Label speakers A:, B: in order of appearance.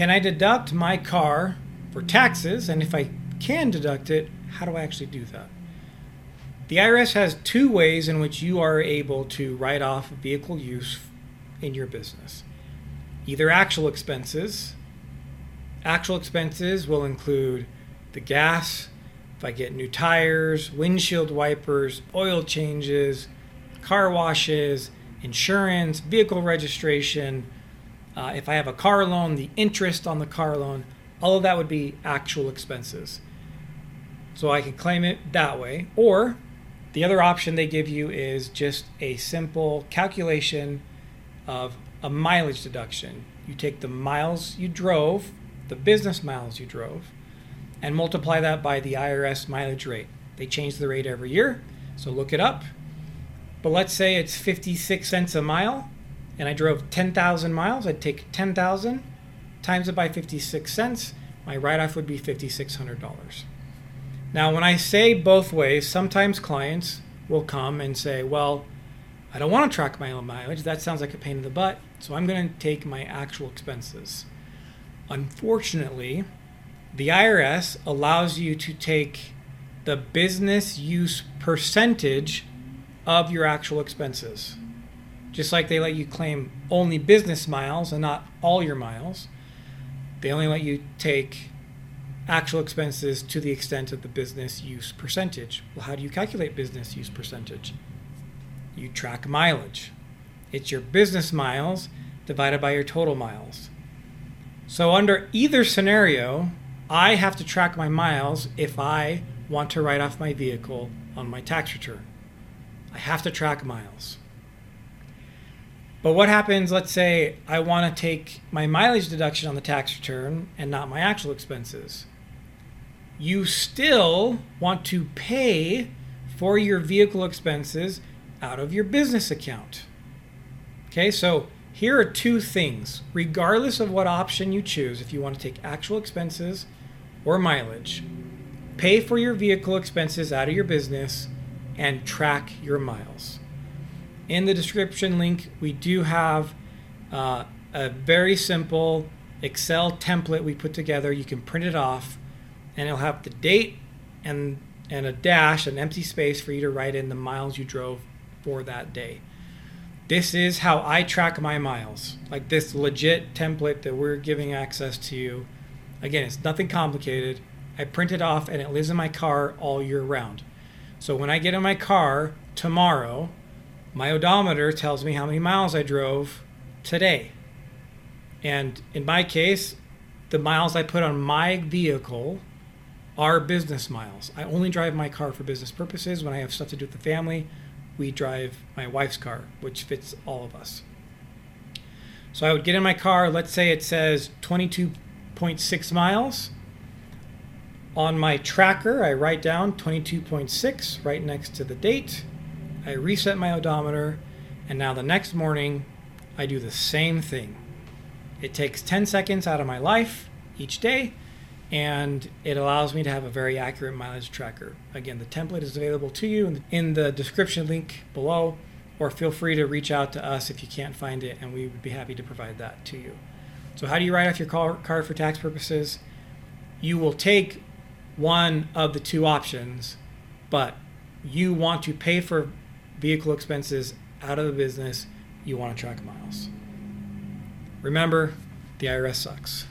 A: can I deduct my car for taxes? And if I can deduct it, how do I actually do that? The IRS has two ways in which you are able to write off vehicle use in your business either actual expenses. Actual expenses will include the gas, if I get new tires, windshield wipers, oil changes, car washes, insurance, vehicle registration, uh, if I have a car loan, the interest on the car loan, all of that would be actual expenses. So I can claim it that way. Or the other option they give you is just a simple calculation of a mileage deduction. You take the miles you drove, the business miles you drove, and multiply that by the IRS mileage rate. They change the rate every year, so look it up. But let's say it's 56 cents a mile and I drove 10,000 miles. I'd take 10,000 times it by 56 cents. My write off would be $5,600. Now, when I say both ways, sometimes clients will come and say, Well, I don't want to track my own mileage. That sounds like a pain in the butt. So I'm going to take my actual expenses. Unfortunately, the IRS allows you to take the business use percentage of your actual expenses. Just like they let you claim only business miles and not all your miles, they only let you take actual expenses to the extent of the business use percentage. Well, how do you calculate business use percentage? You track mileage. It's your business miles divided by your total miles. So, under either scenario, I have to track my miles if I want to write off my vehicle on my tax return. I have to track miles. But what happens, let's say I want to take my mileage deduction on the tax return and not my actual expenses? You still want to pay for your vehicle expenses out of your business account. Okay, so here are two things. Regardless of what option you choose, if you want to take actual expenses or mileage, pay for your vehicle expenses out of your business and track your miles. In the description link, we do have uh, a very simple Excel template we put together. You can print it off, and it'll have the date and and a dash, an empty space for you to write in the miles you drove for that day. This is how I track my miles. Like this legit template that we're giving access to you. Again, it's nothing complicated. I print it off and it lives in my car all year round. So when I get in my car tomorrow, my odometer tells me how many miles I drove today. And in my case, the miles I put on my vehicle are business miles. I only drive my car for business purposes. When I have stuff to do with the family, we drive my wife's car, which fits all of us. So I would get in my car, let's say it says 22.6 miles. On my tracker, I write down 22.6 right next to the date. I reset my odometer, and now the next morning, I do the same thing. It takes 10 seconds out of my life each day, and it allows me to have a very accurate mileage tracker. Again, the template is available to you in the description link below, or feel free to reach out to us if you can't find it, and we would be happy to provide that to you. So, how do you write off your car, for tax purposes? You will take one of the two options, but you want to pay for vehicle expenses out of the business, you want to track miles. Remember, the IRS sucks.